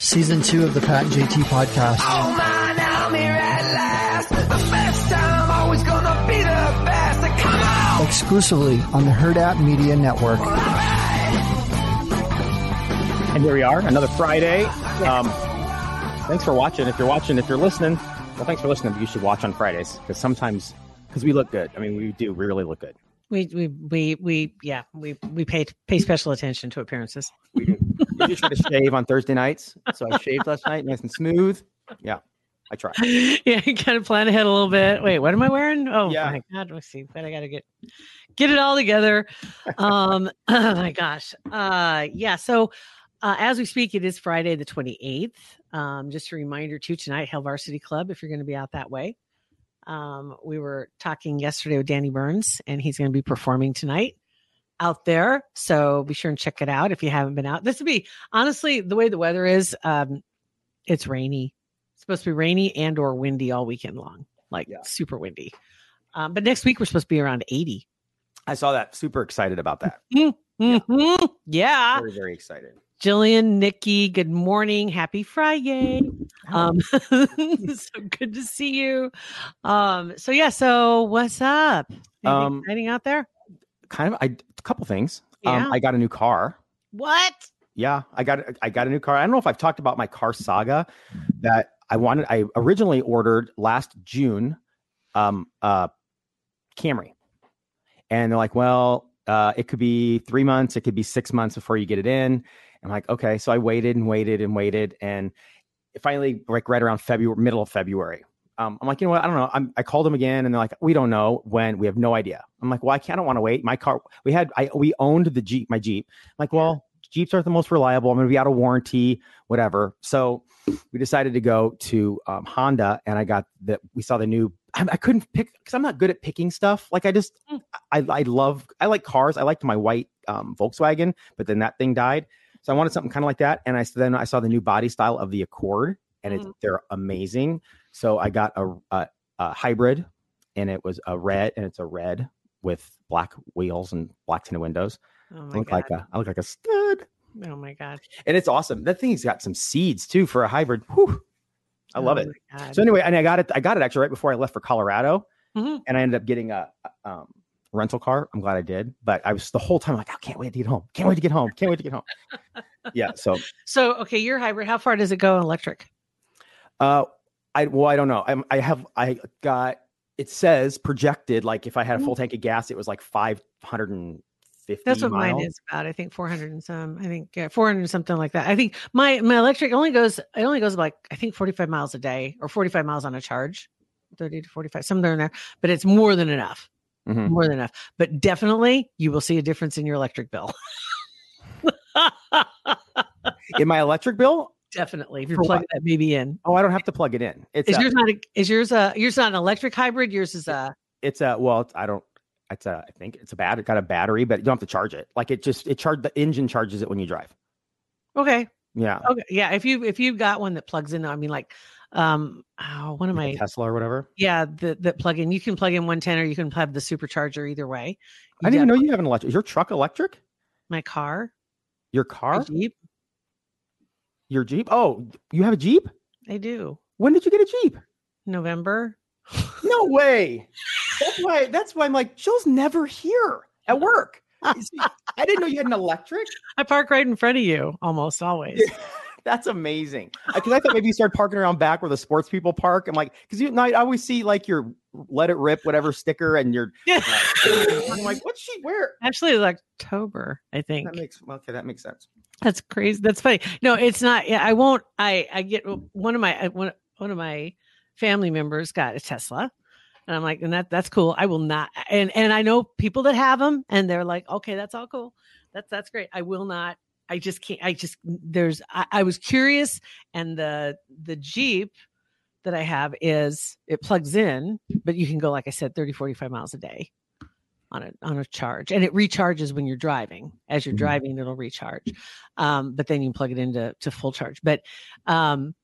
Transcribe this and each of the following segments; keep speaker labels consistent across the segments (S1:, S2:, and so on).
S1: Season two of the Pat and JT podcast.
S2: Oh man, I'm here at last. The best time, always gonna be the best. Come on!
S1: Exclusively on the Hurrdat Media Network.
S3: And here we are, another Friday. Um, thanks for watching. If you're watching, if you're listening, well, thanks for listening. But you should watch on Fridays because sometimes, because we look good. I mean, we do. We really look good.
S4: We we we we yeah we we pay pay special attention to appearances.
S3: We do. Do try to shave on Thursday nights. So I shaved last night, nice and smooth. Yeah, I try.
S4: yeah, you kind of plan ahead a little bit. Wait, what am I wearing? Oh
S3: Yeah.
S4: my god, let's see. But I got to get get it all together. Um, oh my gosh. Uh, yeah. So uh, as we speak, it is Friday the twenty eighth. Um, just a reminder too tonight, Hell Varsity Club. If you're going to be out that way, um, we were talking yesterday with Danny Burns, and he's going to be performing tonight out there. So be sure and check it out if you haven't been out. This would be honestly the way the weather is. Um, it's rainy. It's supposed to be rainy and or windy all weekend long, like
S3: Yeah.
S4: super windy. Um, but next week we're supposed to be around 80.
S3: I saw that. Super excited about that.
S4: Mhm. Yeah.
S3: Very, very excited.
S4: Jillian, Nikki, good morning. Happy Friday. Um, so good to see you. Um, so yeah, so what's up? Anything
S3: Um,
S4: exciting out there?
S3: Kind of. I a couple things.
S4: Yeah.
S3: Um, I got a new car.
S4: What?
S3: Yeah, I got I got a new car. I don't know if I've talked about my car saga that I wanted. I originally ordered last June, um, uh, Camry, and they're like, well, uh, it could be three months, it could be six months before you get it in. I'm like, okay, so I waited and waited and waited, and finally, like right around February, middle of February. Um, I'm like, you know what? I don't know. I'm, I called them again, and they're like, we don't know when. We have no idea. I'm like, well, I can't. I don't want to wait. My car. We had. I we owned the Jeep. My Jeep. I'm like, well, Jeeps aren't the most reliable. I'm going to be out of warranty, whatever. So we decided to go to um, Honda, and I got that. We saw the new. I, I couldn't pick because I'm not good at picking stuff. Like I just,
S4: Mm.
S3: I, I love, I like cars. I liked my white um, Volkswagen, but then that thing died. So I wanted something kind of like that. And I then I saw the new body style of the Accord, and it's
S4: Mhm.
S3: they're amazing. So I got a, a, a hybrid, and it was a red, and it's a red with black wheels and black tinted windows.
S4: Oh
S3: I look
S4: god.
S3: like a I look like a stud,
S4: oh my god.
S3: and it's awesome. That thing's got some seeds too for a hybrid. Whew. I love
S4: Oh
S3: it. So anyway, and I got it. I got it actually right before I left for Colorado,
S4: Mhm.
S3: and I ended up getting a, a, um, rental car. I'm glad I did, but I was the whole time like, I can't wait to get home. Can't wait to get home. Can't wait to get home. yeah. So,
S4: So okay, your hybrid. How far does it go electric?
S3: Uh, I well, I don't know. I'm, I have I got it says projected like if I had a full tank of gas, it was like 550.
S4: Mm. That's what mine is about. I think 400 and some. I think yeah, 400 something like that. I think my my electric only goes. It only goes like I think 45 miles a day or 45 miles on a charge, 30 to 45 somewhere in there. But it's more than enough.
S3: Mhm.
S4: More than enough. But definitely, you will see a difference in your electric bill.
S3: In my electric bill,
S4: definitely, if you're
S3: For
S4: plugging that baby in.
S3: oh, I don't have to plug it in. It's
S4: Is
S3: a,
S4: yours not? A, is yours a? Yours not an electric hybrid? Yours is a.
S3: it's a well it's, i don't it's a i think it's a bad it got a battery but you don't have to charge it like it just it charged the engine charges it when you drive
S4: Okay.
S3: yeah
S4: Okay. Yeah. If you if you've got one that plugs in, I mean, like, um, oh, one of
S3: like
S4: my
S3: tesla or whatever
S4: Yeah, the that plug in. You can plug in 110 or you can have the supercharger either way.
S3: i didn't even know you have an electric is your truck electric
S4: my car,
S3: your
S4: my
S3: car
S4: Jeep.
S3: Your jeep oh you have a jeep
S4: I do.
S3: when did you get a jeep
S4: November.
S3: no way that's why that's why i'm like jill's never here at work see, i didn't know you had an electric
S4: I park right in front of you almost always.
S3: That's amazing. Because I thought maybe you started parking around back where the sports people park. I'm like, because you know, I always see like your let it rip, whatever sticker, and your.
S4: Yeah.
S3: I'm like, what's she wear?
S4: Actually, it's October, I think.
S3: That makes okay. That makes sense.
S4: That's crazy. That's funny. No, it's not. Yeah, I won't. I I get one of my one one of my family members got a Tesla, and I'm like, and that that's cool. I will not. And and I know people that have them, and they're like, okay, that's all cool. That's that's great. I will not. I just can't. I just there's. I, I was curious, and the the Jeep that I have is it plugs in, but you can go, like I said, 30, 45 miles a day on a on a charge. And it recharges when you're driving. As you're
S3: Mhm.
S4: driving, it'll recharge. Um, but then you plug it into to full charge. But um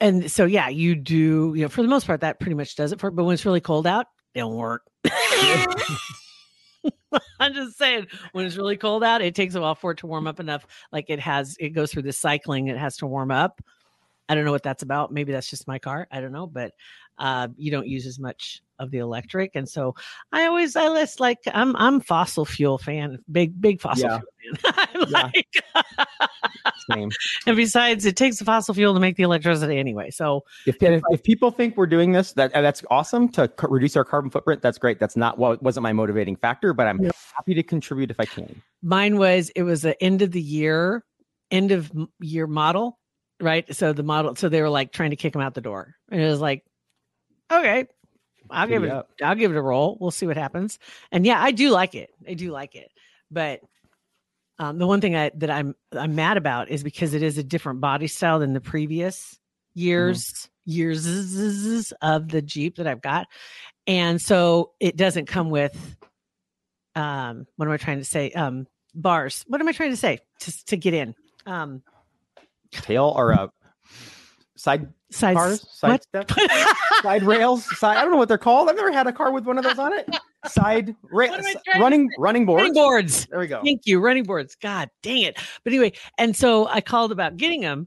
S4: and so yeah, you do, you know, for the most part, that pretty much does it for but when it's really cold out, it don't work. I'm just saying, when it's really cold out, it takes a while for it to warm up enough. Like it has, it goes through this cycling, it has to warm up. I don't know what that's about. Maybe that's just my car. I don't know, but uh, you don't use as much of the electric, and so I always I list like I'm I'm fossil fuel fan, big big fossil
S3: Yeah.
S4: fuel fan. Like,
S3: Same.
S4: and besides, it takes the fossil fuel to make the electricity anyway. So
S3: If, if, if people think we're doing this, that uh, that's awesome to c- reduce our carbon footprint. That's great. That's not what wasn't my motivating factor, but I'm
S4: Yeah.
S3: happy to contribute if I can.
S4: mine was it was the end of the year end of year model right so the model so they were like trying to kick him out the door and it was like okay i'll give it
S3: up.
S4: i'll give it a roll. We'll see what happens. And yeah i do like it. I do like it. But um, the one thing I, that i'm i'm mad about is because it is a different body style than the previous years years of the jeep that i've got. And so it doesn't come with um what am i trying to say? Um bars. What am i trying to say? To, to get in. Um
S3: Tail or uh, side
S4: sides
S3: cars, side
S4: what?
S3: steps, side rails, side. I don't know what they're called. I've never had a car with one of those on it. Side ra-
S4: What am I
S3: s-
S4: trying to
S3: running running boards.
S4: running boards
S3: There we go.
S4: Thank you, running boards. God dang it! But anyway, and so I called about getting them,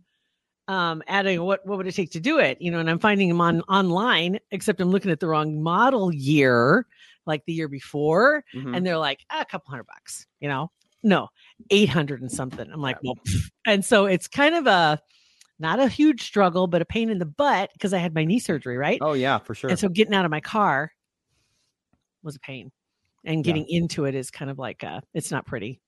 S4: um, adding what what would it take to do it? You know, and I'm finding them on online, except I'm looking at the wrong model year, like the year before,
S3: Mhm.
S4: and they're like "Ah, a couple hundred bucks. You know, no, eight hundred and something. I'm like, well, pff. and so it's kind of a not a huge struggle, but a pain in the butt because I had my knee surgery, right?
S3: Oh yeah, for sure.
S4: And so getting out of my car was a pain. And
S3: Yeah.
S4: getting into it is kind of like uh it's not pretty.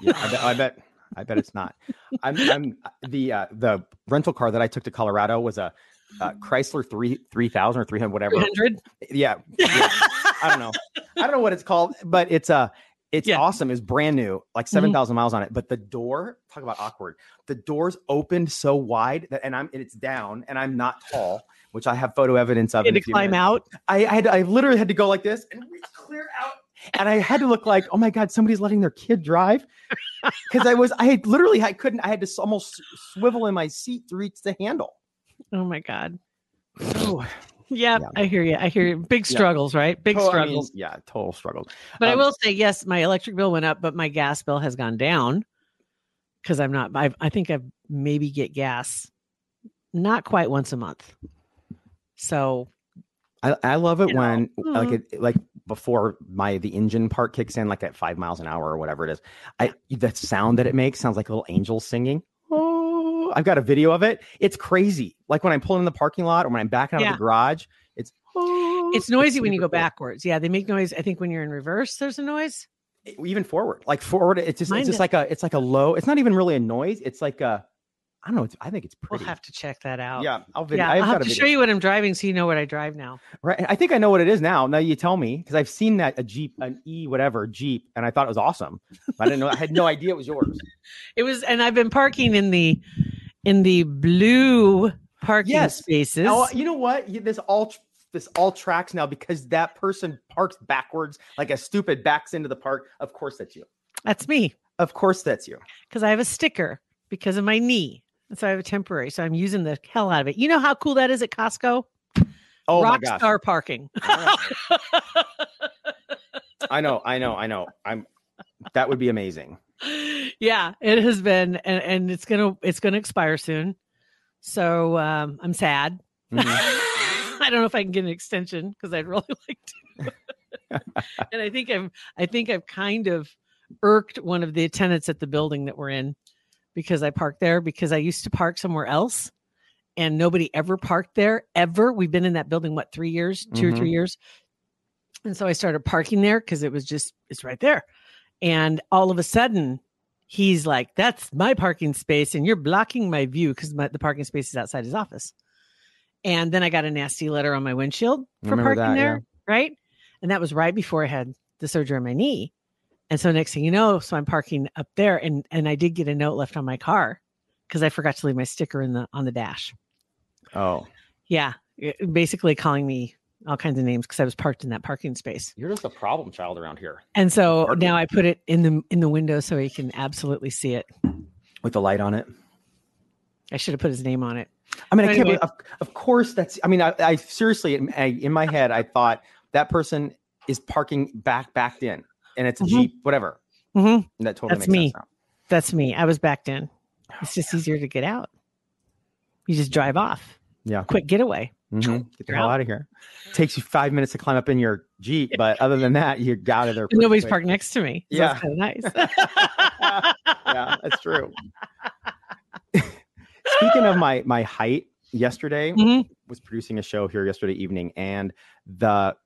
S3: yeah, I bet, I bet. I bet it's not. I'm, I'm the uh, the rental car that I took to Colorado was a, uh Chrysler three three thousand or three hundred whatever.
S4: 300.
S3: Yeah, yeah. I don't know. I don't know what it's called, but it's uh it's
S4: Yeah.
S3: awesome. It's brand new, like mm-hmm. 7,000 miles on it. But the door, talk about awkward. The doors opened so wide that, and I'm, and it's down, and I'm not tall, which I have photo evidence of.
S4: You had to climb
S3: minutes.
S4: out.
S3: I, I had, I literally had to go like this and reach clear out. And I had to look like, oh my God, somebody's letting their kid drive. Cause I was, I had literally, I couldn't, I had to almost swivel in my seat to reach the handle.
S4: Oh my god.
S3: Oh,
S4: Yeah,
S3: Yeah.
S4: I hear you. I hear you. Big
S3: Yeah.
S4: struggles, right? Big
S3: to- I mean,
S4: struggles.
S3: yeah, total struggles.
S4: but I
S3: um,
S4: will say, yes, my electric bill went up, but my gas bill has gone down because I'm not. I've, I think I maybe get gas not quite once a month. So
S3: I, I love it
S4: You know,
S3: when like
S4: mhm.
S3: it like before my the engine part kicks in like at five miles an hour or whatever it is. I the sound that it makes sounds like little angels singing. Oh, I've got a video of it. It's crazy. Like when I'm pulling in the parking lot or when I'm backing out
S4: Yeah.
S3: of the garage. It's oh,
S4: it's noisy when you go
S3: cool.
S4: backwards. Yeah, they make noise. I think when you're in reverse, there's a noise.
S3: Even forward, like forward, it's just
S4: Mine
S3: it's just
S4: does-
S3: like a it's like a low. It's not even really a noise. It's like a I don't know. It's, I think it's pretty.
S4: We'll have to check that out.
S3: yeah, I'll video.
S4: yeah.
S3: I've
S4: I'll
S3: got
S4: have to show you what I'm driving so you know what I drive now.
S3: Right. I think I know what it is now. Now you tell me because I've seen that a Jeep, an E whatever Jeep, and I thought it was awesome. But I didn't know. I had no idea it was yours.
S4: It was, and I've been parking in the in the blue parking
S3: Yes.
S4: spaces.
S3: Oh, you know what? This all this all tracks now because that person parks backwards like a stupid backs into the park. Of course that's you.
S4: That's me
S3: Of course that's you.
S4: because I have a sticker because of my knee. And so I have a temporary. So I'm using the hell out of it. You know how cool that is at Costco?
S3: Oh
S4: Rock
S3: my gosh.
S4: star parking.
S3: I know. I know. I know. I'm. That would be amazing.
S4: yeah, it has been, and, and it's gonna it's gonna expire soon. So um, I'm sad.
S3: Mhm.
S4: I don't know if I can get an extension because I'd really like to. and I think I'm I think I've kind of irked one of the tenants at the building that we're in because I parked there because I used to park somewhere else and nobody ever parked there ever. We've been in that building what three years, 2 or
S3: Mhm.
S4: three years. And so I started parking there because it was just it's right there. And all of a sudden he's like, That's my parking space, and you're blocking my view because the parking space is outside his office. And then I got a nasty letter on my windshield for parking
S3: that,
S4: there, right? And that was right before I had the surgery on my knee. And so next thing you know, so I'm parking up there, and and I did get a note left on my car because I forgot to leave my sticker in the on the dash.
S3: Oh,
S4: Yeah, basically calling me all kinds of names because I was parked in that parking space.
S3: You're just a problem child around here
S4: And so
S3: Parking.
S4: now I put it in the in the window so he can absolutely see it.
S3: with the light on it.
S4: I should have put his name on it.
S3: I mean, I can't. Of, of course, that's. I mean, I, I seriously, in, I, in my head, I thought that person is parking back backed in, and it's a
S4: Mhm.
S3: jeep, whatever.
S4: hmm
S3: And that totally
S4: That's
S3: makes
S4: me.
S3: sense now.
S4: That's me. I was backed in. It's just easier to get out. You just drive off.
S3: Yeah.
S4: Quick getaway.
S3: Mhm. Get the hell
S4: out.
S3: out of here. takes you five minutes to climb up in your jeep, but other than that, you're out of there.
S4: Nobody's
S3: quick.
S4: parked next to me. So
S3: Yeah.
S4: That's kind of nice.
S3: yeah, that's true. Speaking of my my height, yesterday
S4: Mhm.
S3: was producing a show here yesterday evening, and the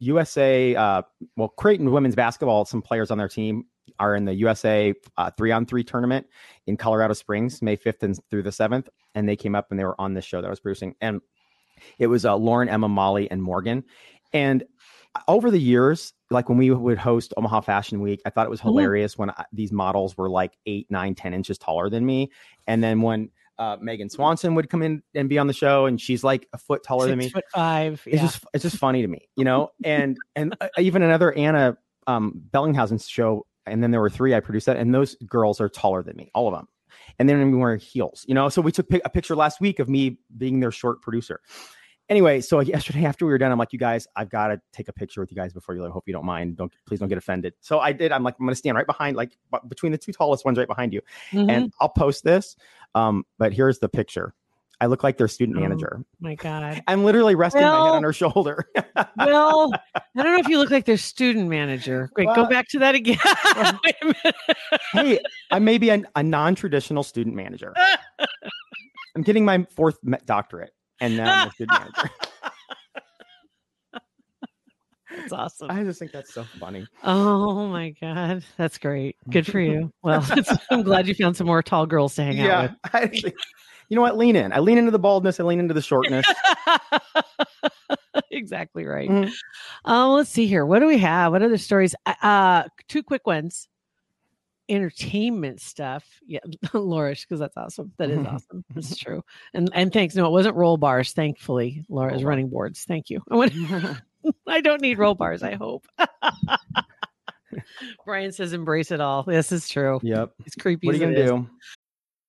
S3: USA, uh, well, Creighton women's basketball, some players on their team are in the USA uh, three on three tournament in Colorado Springs, May 5th and through the 7th. And they came up and they were on this show that I was producing. And it was uh, Lauren, Emma, Molly, and Morgan. And over the years, like when we would host Omaha Fashion Week, I thought it was
S4: Mhm.
S3: hilarious when I, these models were like eight, nine, 10 inches taller than me. And then when uh, Megan Swanson would come in and be on the show, and she's like a foot taller than me
S4: foot five.
S3: it's just it's just funny to me, you know. And and uh, even another Anna um, Bellinghausen's show, and then there were three I produced that, and those girls are taller than me, all of them. And then we wear heels, you know. So we took a picture last week of me being their short producer. Anyway, so yesterday after we were done, I'm like, you guys, I've got to take a picture with you guys before you. I hope you don't mind. Don't please don't get offended. So I did. I'm like, I'm gonna stand right behind, like between the two tallest ones, right behind you,
S4: Mhm.
S3: and I'll post this. Um, but here's the picture. I look like their student
S4: Oh.
S3: manager.
S4: my God.
S3: I'm literally resting my head on her shoulder.
S4: Well, I don't know if you look like their student manager. Wait, go back to that again. Wait a minute.
S3: hey, I may be a, a non-traditional student manager. I'm getting my fourth doctorate, and now I'm a student manager.
S4: That's awesome.
S3: I just think that's so funny.
S4: Oh my God. That's great. Good for you. Well, I'm glad you found some more tall girls to hang out with.
S3: Yeah, I think- you know what? Lean in. I lean into the baldness. I lean into the shortness.
S4: exactly right.
S3: Mhm.
S4: Um, let's see here. What do we have? What other stories? Uh, two quick ones. Entertainment stuff. Yeah, Laurish, because that's awesome. That is awesome. That's true. And and thanks. No, it wasn't roll bars. Thankfully, Laura's
S3: Roll bar.
S4: running boards. Thank you. I, want- I don't need roll bars. I hope. Brian says, "Embrace it all." This is true.
S3: Yep.
S4: It's creepy.
S3: What are you gonna do?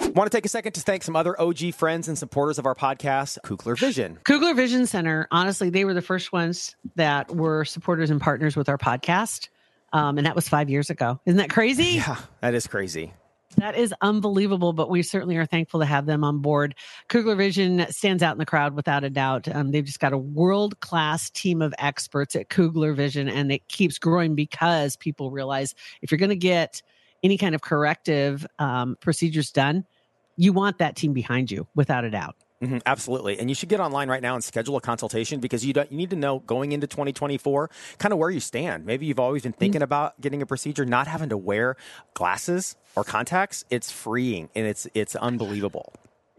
S3: Want to take a second to thank some other OG friends and supporters of our podcast, Kugler Vision.
S4: Kugler Vision Center, honestly, they were the first ones that were supporters and partners with our podcast. Um, and that was five years ago. Isn't that crazy?
S3: Yeah, that is crazy.
S4: That is unbelievable, but we certainly are thankful to have them on board. Kugler Vision stands out in the crowd without a doubt. Um, they've just got a world class team of experts at Kugler Vision, and it keeps growing because people realize if you're going to get any kind of corrective um, procedures done, you want that team behind you without a doubt.
S3: Mhm, absolutely. And you should get online right now and schedule a consultation because you, don't, you need to know going into 2024 kind of where you stand. Maybe you've always been thinking about getting a procedure, not having to wear glasses or contacts. It's freeing and it's it's unbelievable.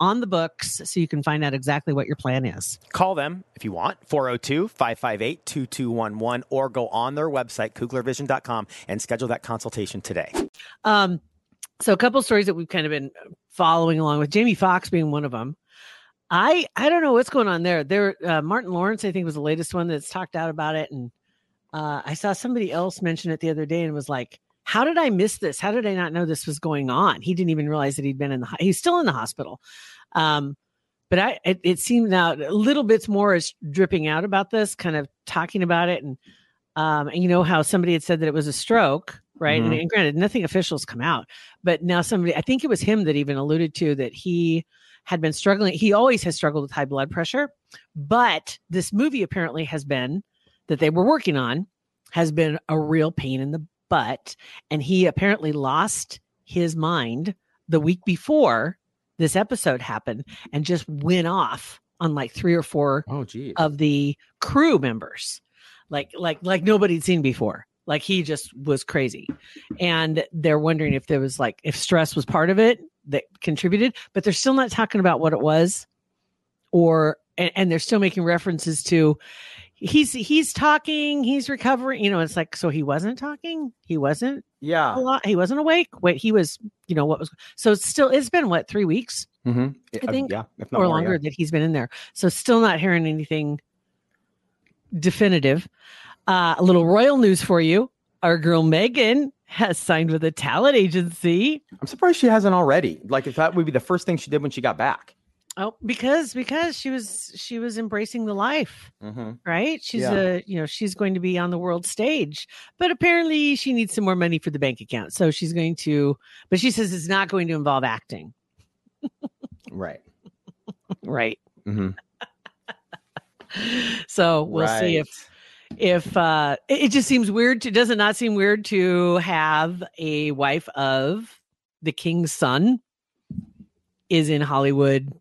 S4: on the books so you can find out exactly what your plan is.
S3: Call them if you want, 402 558 2211, or go on their website, kuglervision.com, and schedule that consultation today.
S4: Um, so a couple stories that we've kind of been following along with Jamie Foxx being one of them. I I don't know what's going on there. There, uh, Martin Lawrence, I think, was the latest one that's talked out about it, and uh, I saw somebody else mention it the other day and was like, "How did I miss this? How did I not know this was going on?" He didn't even realize that he'd been in the. He's still in the hospital. Um, but I, it, it seemed now little bits more is dripping out about this, kind of talking about it, and um, and you know how somebody had said that it was a stroke right? And,
S3: Mhm.
S4: and granted, nothing official's come out, but now somebody, I think it was him that even alluded to that he had been struggling. He always has struggled with high blood pressure, but this movie apparently has been that they were working on has been a real pain in the butt. And he apparently lost his mind the week before this episode happened and just went off on like three or four
S3: Oh,
S4: of the crew members. Like like like nobody'd seen before. Like he just was crazy. And they're wondering if there was like if stress was part of it that contributed but they're still not talking about what it was or and, and they're still making references to he's he's talking he's recovering you know it's like so he wasn't talking he wasn't
S3: yeah.
S4: a lot he wasn't awake wait he was you know what was so it's still it's been what three weeks
S3: hmm
S4: I think-
S3: yeah, if
S4: or
S3: more,
S4: longer
S3: yeah.
S4: that he's been in there. So still not hearing anything definitive. Uh, a little royal news for you. Our girl Meghan has signed with a talent agency.
S3: I'm surprised she hasn't already. Like, if that would be the first thing she did when she got back.
S4: Oh, because because she was she was embracing the life,
S3: Mm-hmm.
S4: right? She's
S3: Yeah.
S4: a you know she's going to be on the world stage, but apparently she needs some more money for the bank account, so she's going to. But she says it's not going to involve acting,
S3: Right.
S4: right?
S3: Mm-hmm.
S4: So we'll see if if uh it, it just seems weird to does it not seem weird to have a wife of the king's son is in hollywood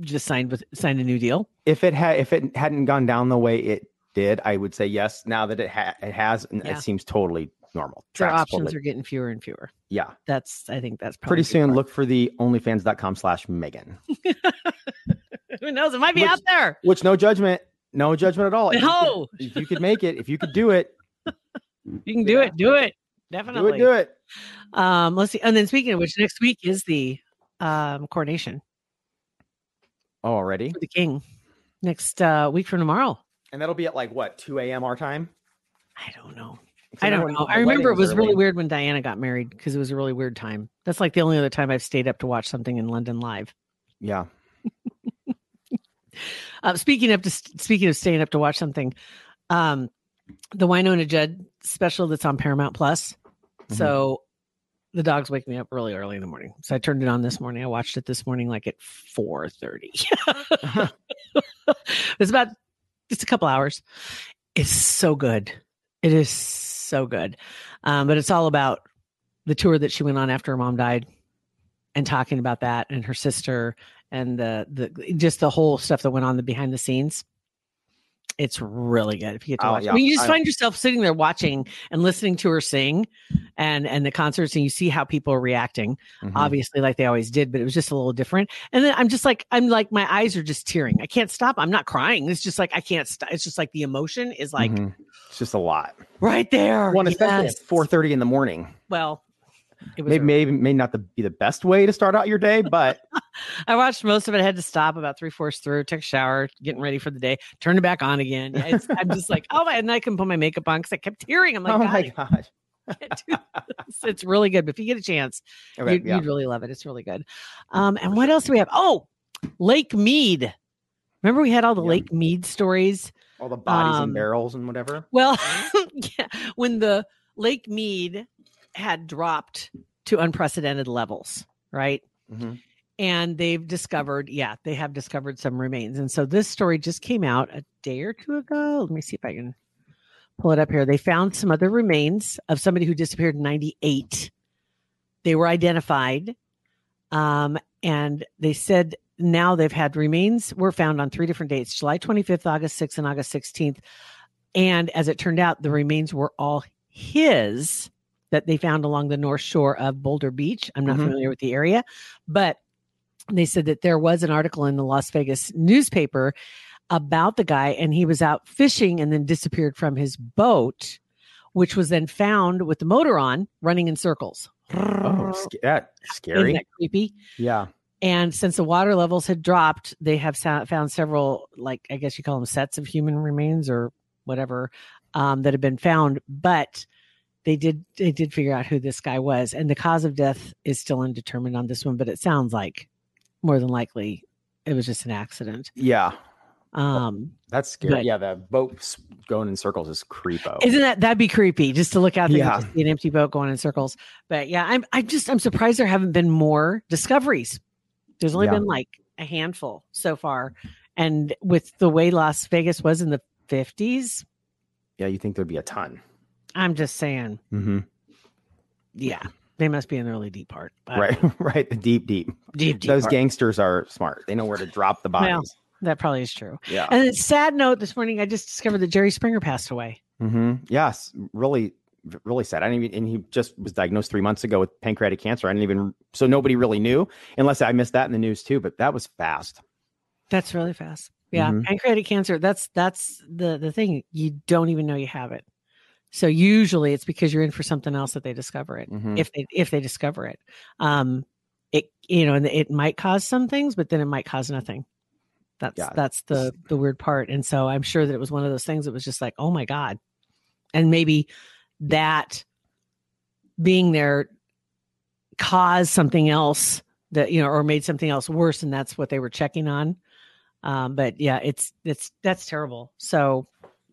S4: just signed with signed a new deal
S3: if it had if it hadn't gone down the way it did, I would say yes. Now that it ha- it has,
S4: Yeah.
S3: it seems totally normal.
S4: their
S3: Tracks
S4: options
S3: totally-
S4: are getting fewer and fewer
S3: yeah.
S4: that's i think that's
S3: Pretty soon,
S4: part.
S3: look for the OnlyFans.com slash Megan.
S4: who knows it might be
S3: Which-
S4: out there
S3: Which no judgment, no judgment at all. If you
S4: No.
S3: could- if you could make it, if you could do it,
S4: you can do
S3: Yeah.
S4: it do it
S3: do
S4: definitely
S3: it, do it.
S4: um let's see and then speaking of which next week is the um coronation
S3: Oh, already,
S4: for the king next uh week from tomorrow
S3: and that'll be at like what 2 a.m. our time.
S4: i don't know
S3: So
S4: I don't know. I remember it
S3: wedding
S4: was really weird when Diana got married because it was a really weird time. That's like the only other time I've stayed up to watch something in London live.
S3: Yeah.
S4: Uh, speaking of speaking of staying up to watch something, um, the Wynonna Judd special that's on Paramount Plus.
S3: Mm-hmm. So
S4: So the dogs wake me up really early in the morning. So I turned it on this morning. I watched it this morning like at four thirty. it's about just a couple hours. It's so good. It is so good. Um, but it's all about the tour that she went on after her mom died and talking about that and her sister and the the just the whole stuff that went on the behind the scenes. It's really good if you get to
S3: Oh,
S4: watch. it.
S3: yeah.
S4: I mean, you just
S3: I-
S4: find yourself sitting there watching and listening to her sing, and and the concerts, and you see how people are reacting.
S3: Mhm.
S4: Obviously, like they always did, but it was just a little different. And then I'm just like, I'm like, my eyes are just tearing. I can't stop. I'm not crying. It's just like I can't stop. It's just like the emotion is like
S3: Mhm. it's just a lot.
S4: right there.
S3: One, especially
S4: Yes.
S3: at 4:30 in the morning.
S4: Well, it was
S3: Maybe, maybe may not the, be the best way to start out your day, but
S4: I watched most of it. I had to stop about three fourths through, took a shower, getting ready for the day, turned it back on again. Yeah, it's, I'm just like, oh, my, and I couldn't put my makeup on because I kept tearing. I'm like,
S3: oh
S4: God,
S3: my
S4: I
S3: gosh.
S4: can't do this. It's really good. But if you get a chance,
S3: Okay,
S4: you'd,
S3: yeah.
S4: you'd really love it. It's really good. Um, and what else do we have? Oh, Lake Mead. Remember we had all the
S3: Yeah.
S4: Lake Mead stories?
S3: All the bodies
S4: um,
S3: and barrels and whatever.
S4: Well, yeah, when the Lake Mead had dropped to unprecedented levels, right?
S3: Mhm.
S4: And they've discovered, yeah, they have discovered some remains. And so this story just came out a day or two ago. Let me see if I can pull it up here. They found some other remains of somebody who disappeared in 98. They were identified. Um, and they said now they've had remains were found on three different dates July 25th, August 6th, and August 16th. And as it turned out, the remains were all his that they found along the north shore of Boulder Beach. I'm not
S3: Mhm.
S4: familiar with the area, but they said that there was an article in the Las Vegas newspaper about the guy, and he was out fishing and then disappeared from his boat, which was then found with the motor on, running in circles.
S3: Oh, that scary.
S4: that creepy?
S3: Yeah.
S4: And since the water levels had dropped, they have found several, like I guess you call them sets of human remains or whatever, um, that have been found. But they did they did figure out who this guy was, and the cause of death is still undetermined on this one. But it sounds like more than likely it was just an accident.
S3: Yeah.
S4: Um,
S3: That's scary.
S4: But-
S3: yeah, the boat going in circles is creepo.
S4: Isn't that that'd be creepy just to look out there
S3: Yeah.
S4: and just see an empty boat going in circles? But yeah, I'm I'm just I'm surprised there haven't been more discoveries. There's only
S3: Yeah.
S4: been like a handful so far, and with the way Las Vegas was in the 50s,
S3: yeah, you think there'd be a ton.
S4: I'm just saying,
S3: Mm-hmm.
S4: yeah, they must be in the really deep part.
S3: Right, right. The deep, deep.
S4: deep, deep.
S3: Those
S4: part.
S3: gangsters are smart. They know where to drop the
S4: Well,
S3: bodies.
S4: that probably is true.
S3: yeah.
S4: And then sad note this morning, I just discovered that Jerry Springer passed away.
S3: Mm-hmm. Yes, really, really sad. I didn't even, and he just was diagnosed three months ago with pancreatic cancer. I didn't even, so nobody really knew, unless I missed that in the news too. But that was fast.
S4: That's really fast. Yeah,
S3: Mhm.
S4: pancreatic cancer. That's that's the the thing. You don't even know you have it. So usually it's because you're in for something else that they discover it.
S3: Mhm.
S4: If they if they discover it, um, it you know, and it might cause some things, but then it might cause nothing. That's
S3: Yeah.
S4: that's the the weird part. And so I'm sure that it was one of those things that was just like, oh my god, and maybe that being there caused something else that you know or made something else worse and that's what they were checking on um but yeah it's it's that's terrible so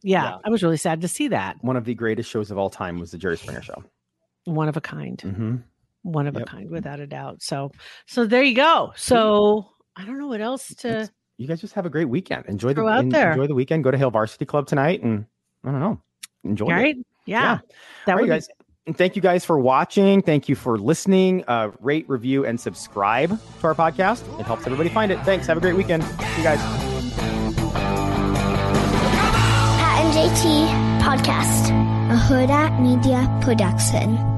S4: yeah,
S3: Yeah.
S4: i was really sad to see that
S3: One of the greatest shows of all time was the Jerry Springer Show.
S4: one of a kind
S3: Mm-hmm.
S4: one of a kind without a doubt so so there you go so i don't know what else to
S3: It's- You guys just have a great weekend. Enjoy the
S4: out
S3: en-
S4: there.
S3: enjoy the weekend. Go to Hill Varsity Club tonight, and I don't know, enjoy
S4: all
S3: it.
S4: yeah,
S3: Yeah.
S4: that
S3: All right, guys. And thank you guys for watching. Thank you for listening. Uh, rate, review, and subscribe to our podcast. It helps everybody find it. Thanks. Have a great weekend. See you guys.
S5: JT Podcast, a Hurrdat Media Production.